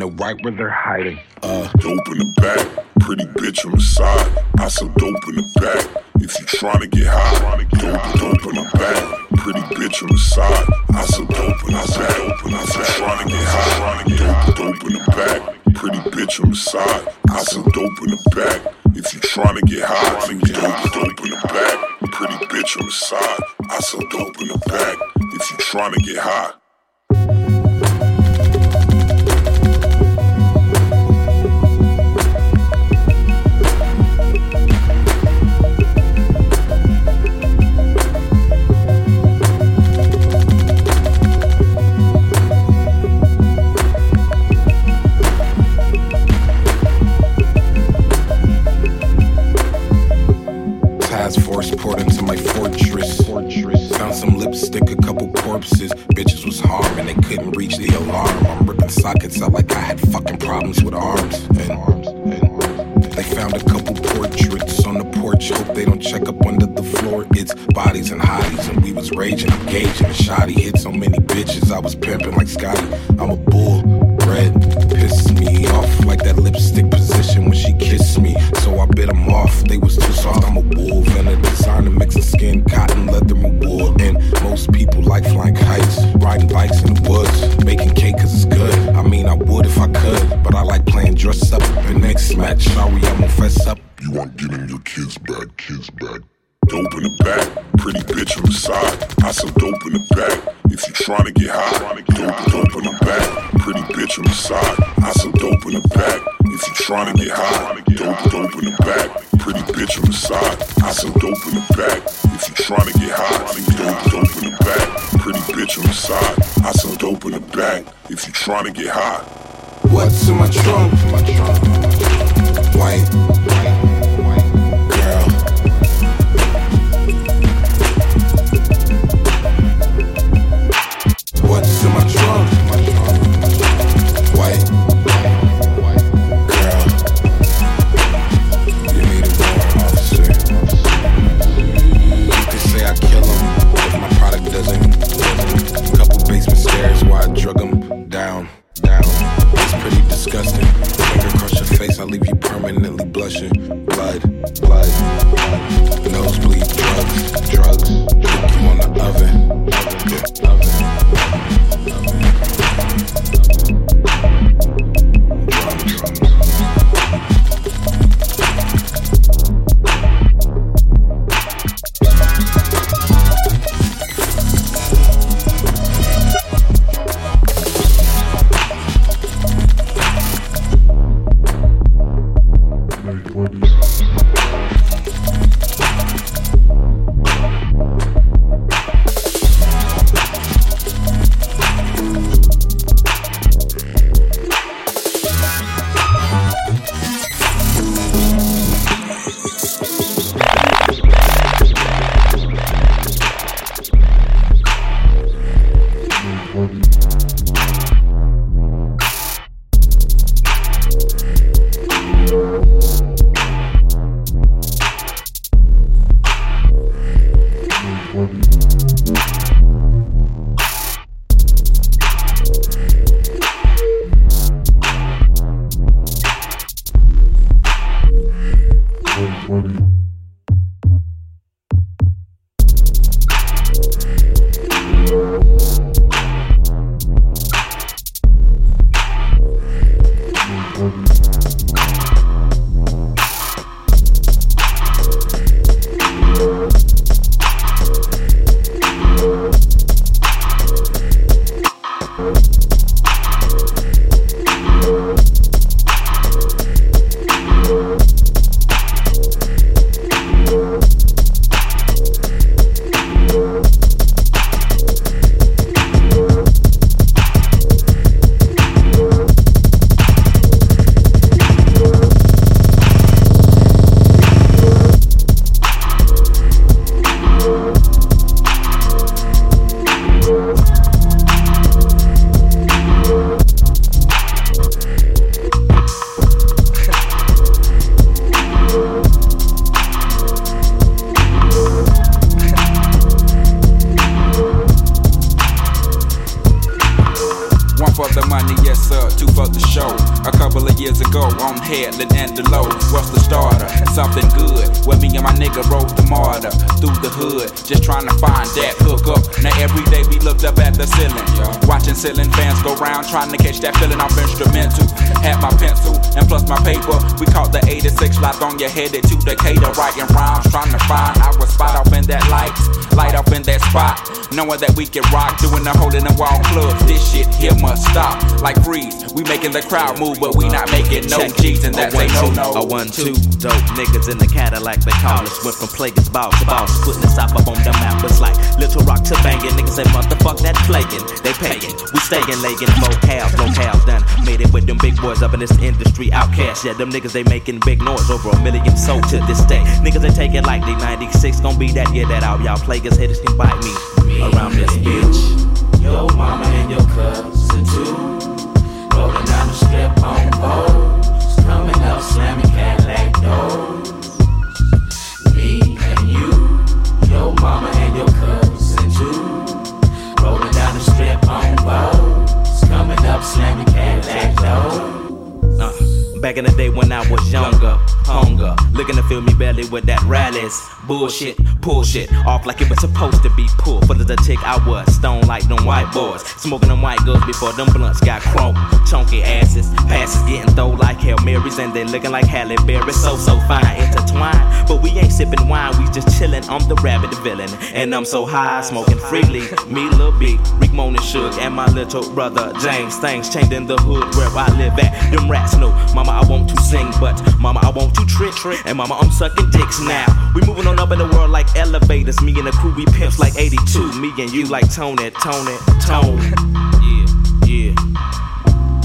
know right where they're hiding. Uh, dope in the back, pretty bitch on the side. I sell dope in the back. If you tryna get high, dope, dope in the back. Pretty bitch on the side. I sell dope in the back. The back. Tryna get high, dope, dope in the back. Pretty bitch on the side. I sell dope in the back. If you tryna get high, dope, dope in the back. Pretty bitch on the side. I sell dope in the back. If you tryna get high. Force poured into my fortress. Found some lipstick, a couple corpses. Bitches was harming, they couldn't reach the alarm. I'm ripping sockets out like I had fucking problems with arms. And arms. And they found a couple portraits on the porch. Hope they don't check up under the floor. It's bodies and hotties, and we was raging, engaging. A shoddy hit so many bitches, I was pimping like Scotty. I'm a bull. Red pissed me off like that lipstick position when she kissed me. So I bit them off. They was too soft. I'm a wolf and a designer mixing skin, cotton, leather, and wool. And most people like flying kites, riding bikes in the woods, baking cake 'cause it's good. I mean, I would if I could, but I like playing dress up and next match. Sorry, I'm gonna fess up. You want getting your kids back, kids back. Dope in the back, pretty bitch on the side. I sell dope in the back. If you tryna get high, dope, dope in the back, pretty bitch on the side. I sell dope in the back. You tryna get high, dope, dope in the back, pretty bitch on the side. I sell dope in the back. If you tryna get high, dope, dope in the back, pretty bitch on the side. I sell dope in the back. If you tryna get high. What's in my trunk? White. Girl. Years ago on Headland and Delowe. What's the starter? Something good. Where me and my nigga rode the MARTA through the hood, just trying to find that hook up. Now every day we looked up at the ceiling, watching ceiling fans go round, trying to catch that feeling off instrumental. Had my pencil and plus my paper. We caught the 86 locked on your headed to Decatur, writing rhymes, trying to find our spot up in that light, light up in that spot. Knowing that we can rock, doing the hole in the wall club. This shit here must stop. Like freeze, we making the crowd move, but we not making no G's, and that's a no no. A one two dope niggas in the Cadillac they call us. Went from players ball to boss, putting us up on the map. It's like Little Rock to banging. Niggas say motherfuck that playing. They paying, we staying legging. Locales, locales done. Made it with them big boys up in this industry. OutKast, yeah, them niggas they making big noise over a million sold to this day. Niggas they taking like they 96 gon' be that year that out. Y'all players haters can bite me around this bitch. Your mama and your cousin too. Rolling down the strip on boats. Coming up, slamming Cadillac doors. Me and you, your mama and your cousin too. Rolling down the strip on boats. Coming up, slamming Cadillac doors. Uh, back in the day when I was younger, hunger, looking to fill me belly with that rallies. Bullshit, pull shit off like it was supposed to be pulled. For the tick, I was stone like them white boys, smoking them white girls before them blunts got chrome. Chunky asses, passes getting thrown like Hail Marys, and they looking like Halle Berry. So so fine, intertwined, but we ain't sipping wine, we just chillin'. I'm the rabbit villain, and I'm so high, smoking freely. Me, Lil B, Rick Moan Shook, and my little brother James. Things changed in the hood where I live at. Them rats know, Mama, I want to sing, but Mama, I want to trick, trick. and Mama, I'm sucking dicks now. We moving on up in the world like elevators. Me and the crew, we pimps like 82. Me and you like Tony, Tony, Tone. Yeah, yeah.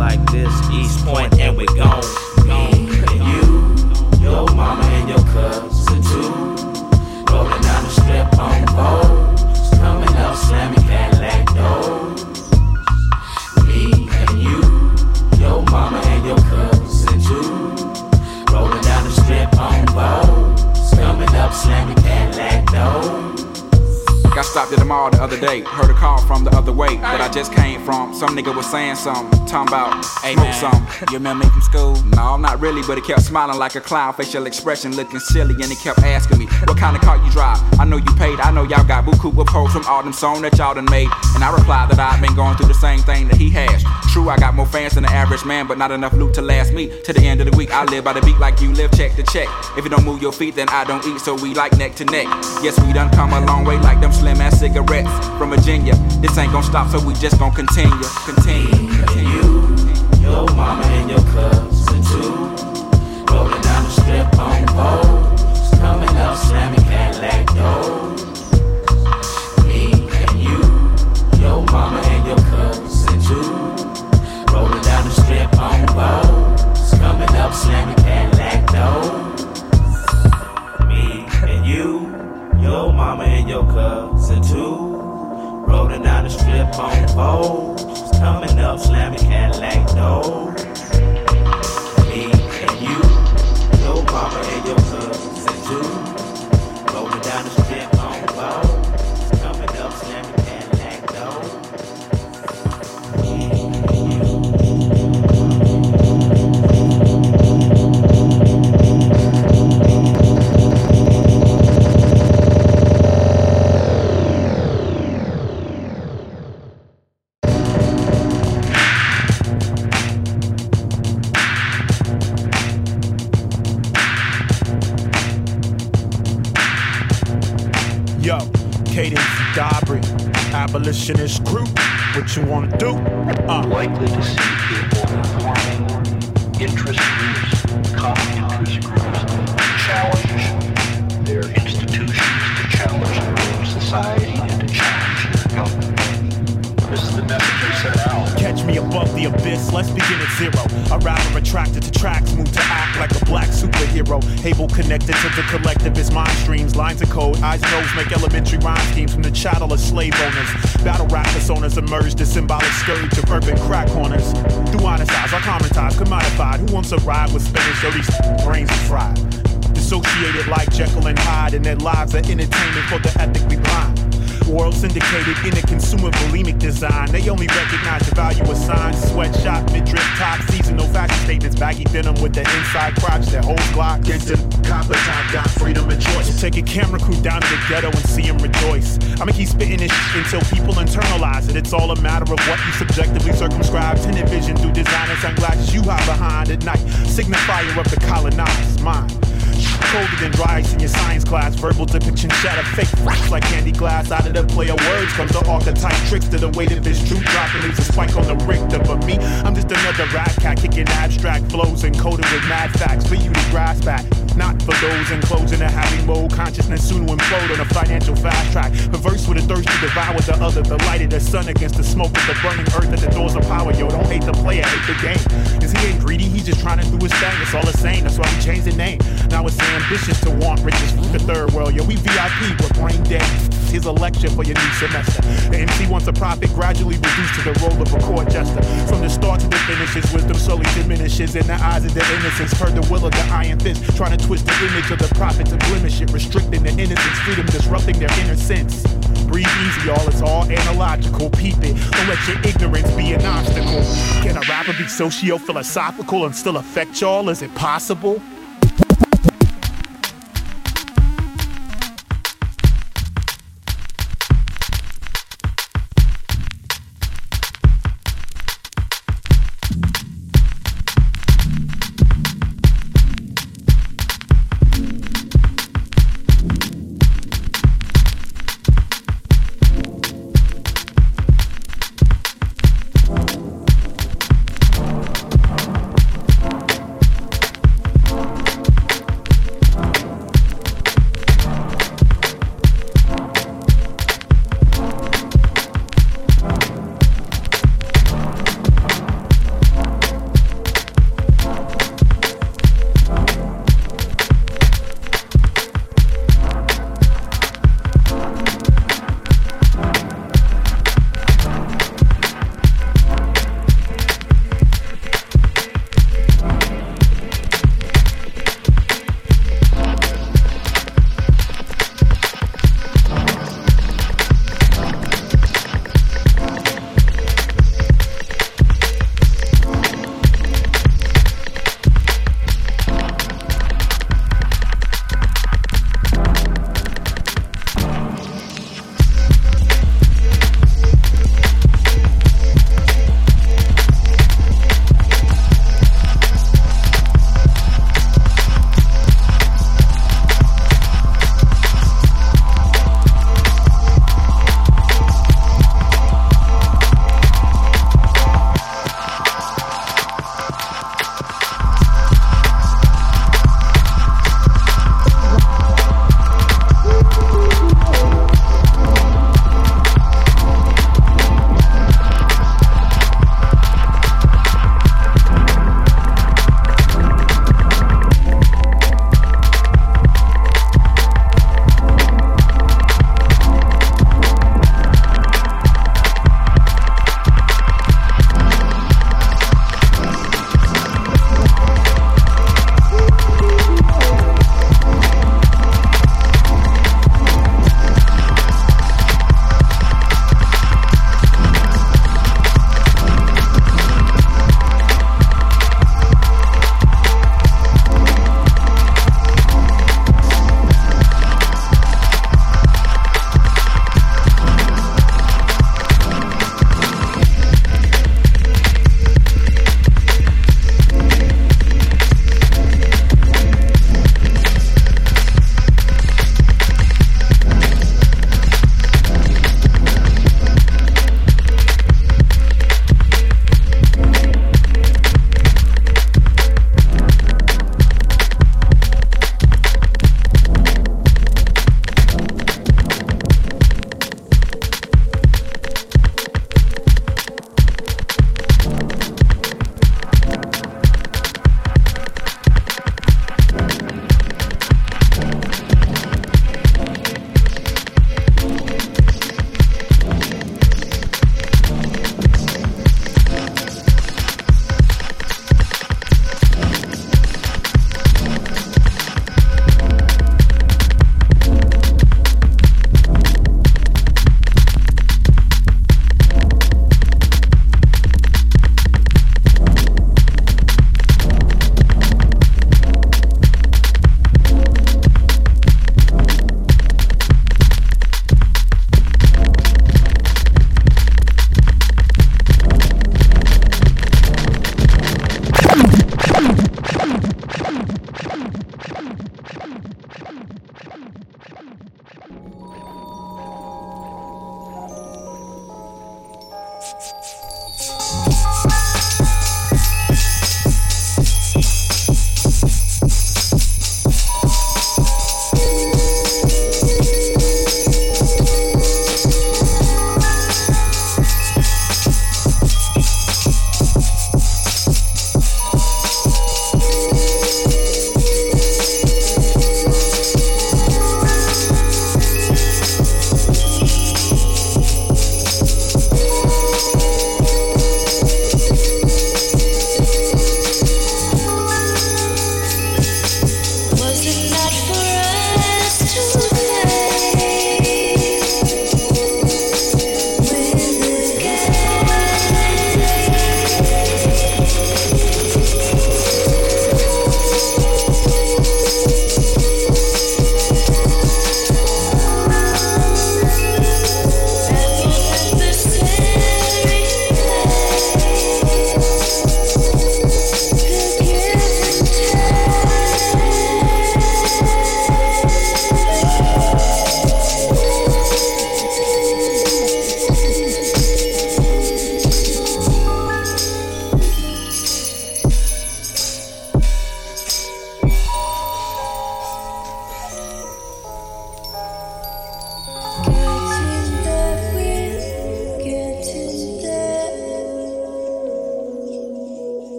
Like this, East Point, and we gone. Me and you, your mama and your cousin too. Rolling down the strip on boats. Got stopped at the mall the other day. Heard a call from the other way that I just came from. Some nigga was saying something, talking about hey, smoke some. You remember me from school? No, I'm not really, but he kept smiling like a clown, facial expression looking silly, and he kept asking me, What kind of car you drive? I know you paid, I know y'all got buku with posts from all them songs that y'all done made. And I replied that I've been going through the same thing that he has. True, I got more fans than the average man, but not enough loot to last me. To the end of the week, I live by the beat like you live check to check. If you don't move your feet, then I don't eat, so we like neck to neck. Yes, we done come a long way like them slim ass cigarettes from Virginia. This ain't gonna stop, so we just gonna continue, continue, continue. You, your mama and your cousin too. Abolitionist group. What you wanna do? Uh. likely to see elementary rhyme schemes from the chattel of slave owners. Battle rap personas emerge, the symbolic scourge of urban crack corners. Do honest eyes, are commentized, commodified. Who wants to ride with Spanish? Dirty brains are fried. Dissociated like Jekyll and Hyde, and their lives are entertainment for the ethically blind. World syndicated in a consumer bulimic design. They only recognize the value of signs, sweatshop, mid-drip top, seasonal fashion statements, baggy denim with the inside crotch that holds Glock. Gangsta copper top got freedom of choice. Take a camera crew down to the ghetto and see them rejoice. I'ma keep spitting this until people internalize it. It's all a matter of what you subjectively circumscribe. Tinted vision through designer sunglasses you hide behind at night. Signifier of the colonized mind. Colder than dry ice in your science class. Verbal depiction shatter fake facts like candy glass. Out of the play of words comes the archetype tricks to the weight of this truth dropping. Leaves a spike on the Richter. But me, I'm just another rat cat kicking abstract flows encoded with mad facts for you to grasp at. Not for those enclosed in a having mode. Consciousness soon to implode on a financial fast track. Perverse with a thirst to devour the other. The light of the sun against the smoke of the burning earth at the doors of power. Yo, don't hate the player, hate the game. Is he ain't greedy, he's just trying to do his thing. It's all the same, that's why we changed the name. Now ambitious to want riches from the third world. Yo, we VIP, we're brain dead. Here's a lecture for your new semester. The MC wants a profit gradually reduced to the role of a court jester. From the start to the finishes, wisdom slowly diminishes in the eyes of the innocents. Heard the will of the iron fist, trying to twist the image of the prophet to blemish it, restricting the innocence, freedom, disrupting their inner sense. Breathe easy, y'all, it's all analogical. Peep it, don't let your ignorance be an obstacle. Can a rapper be socio philosophical and still affect y'all? Is it possible?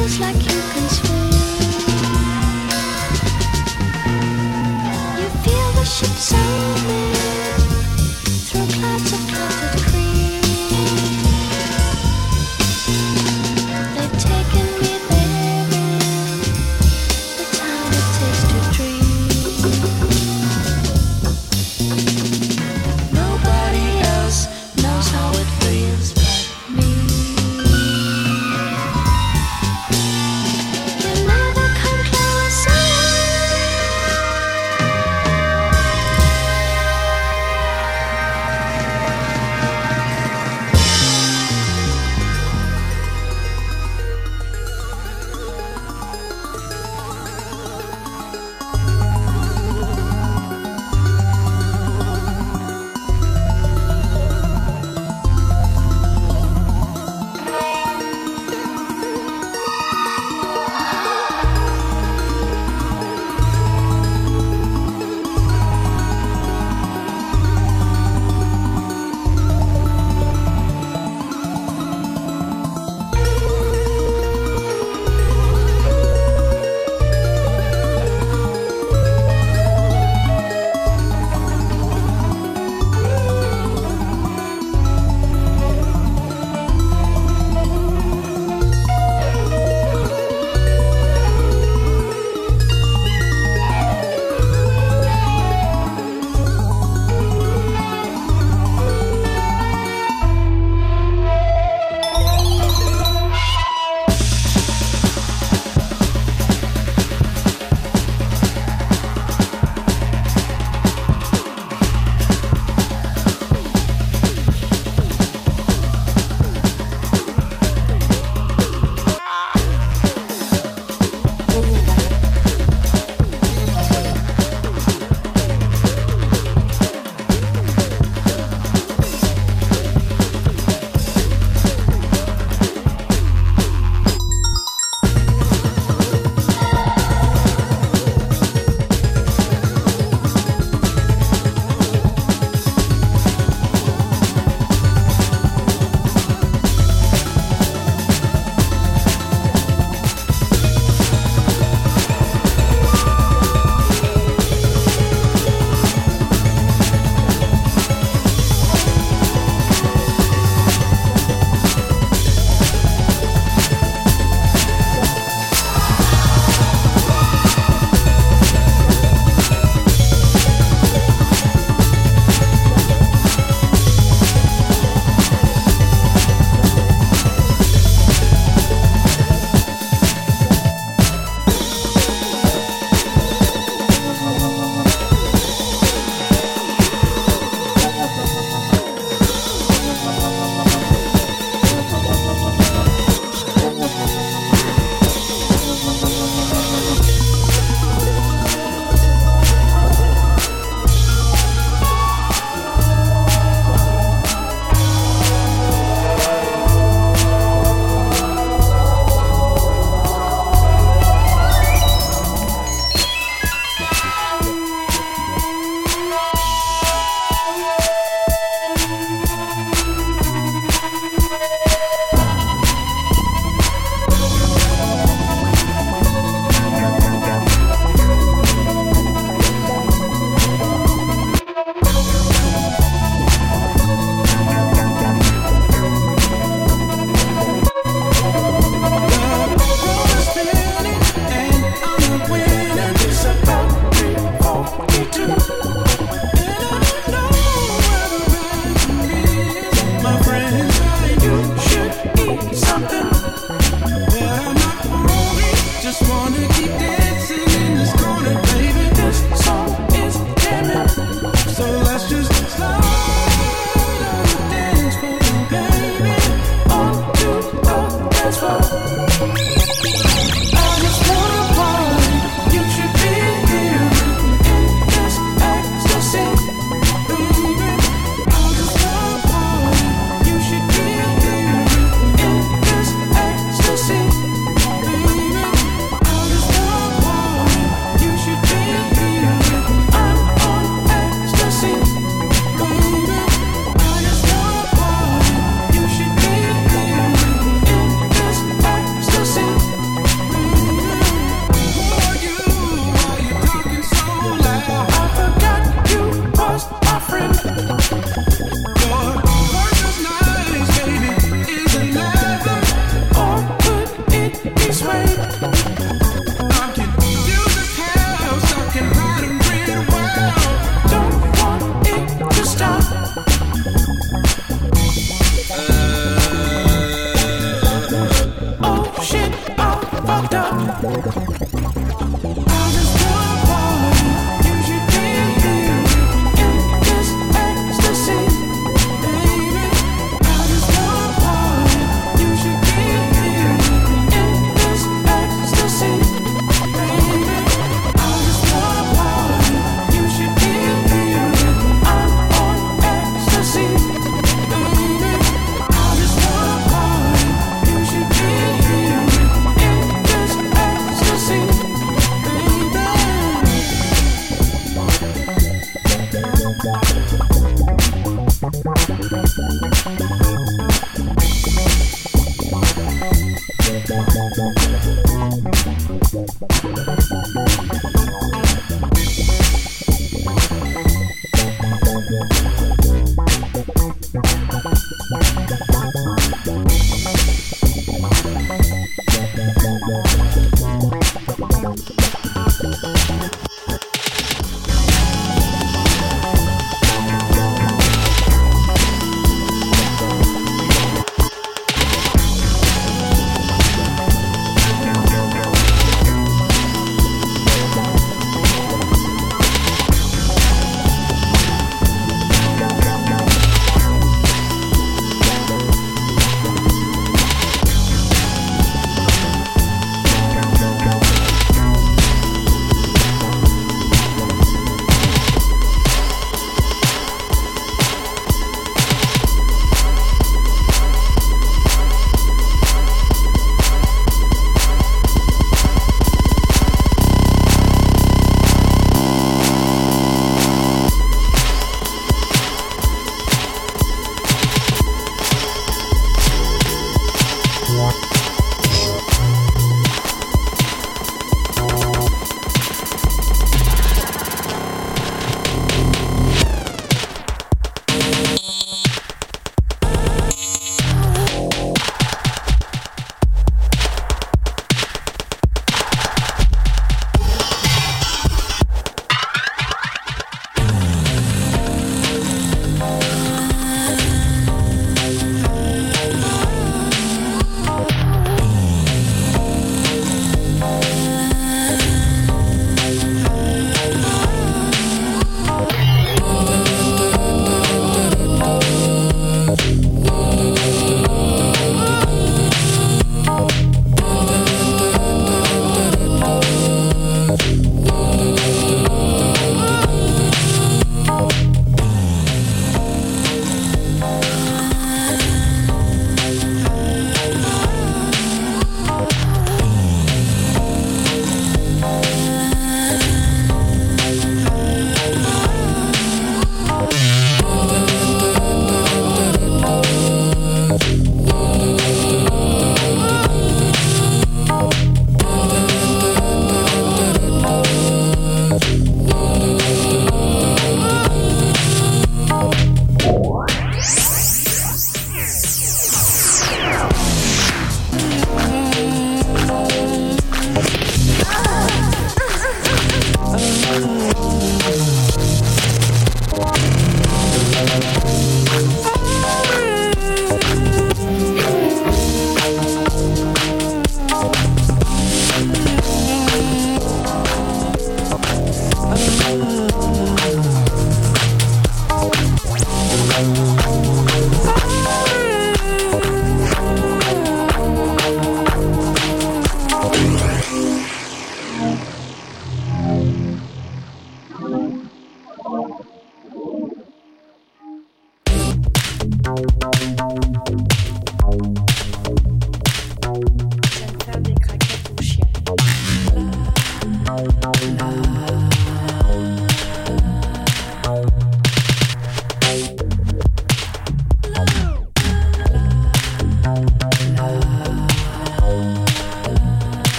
feels like you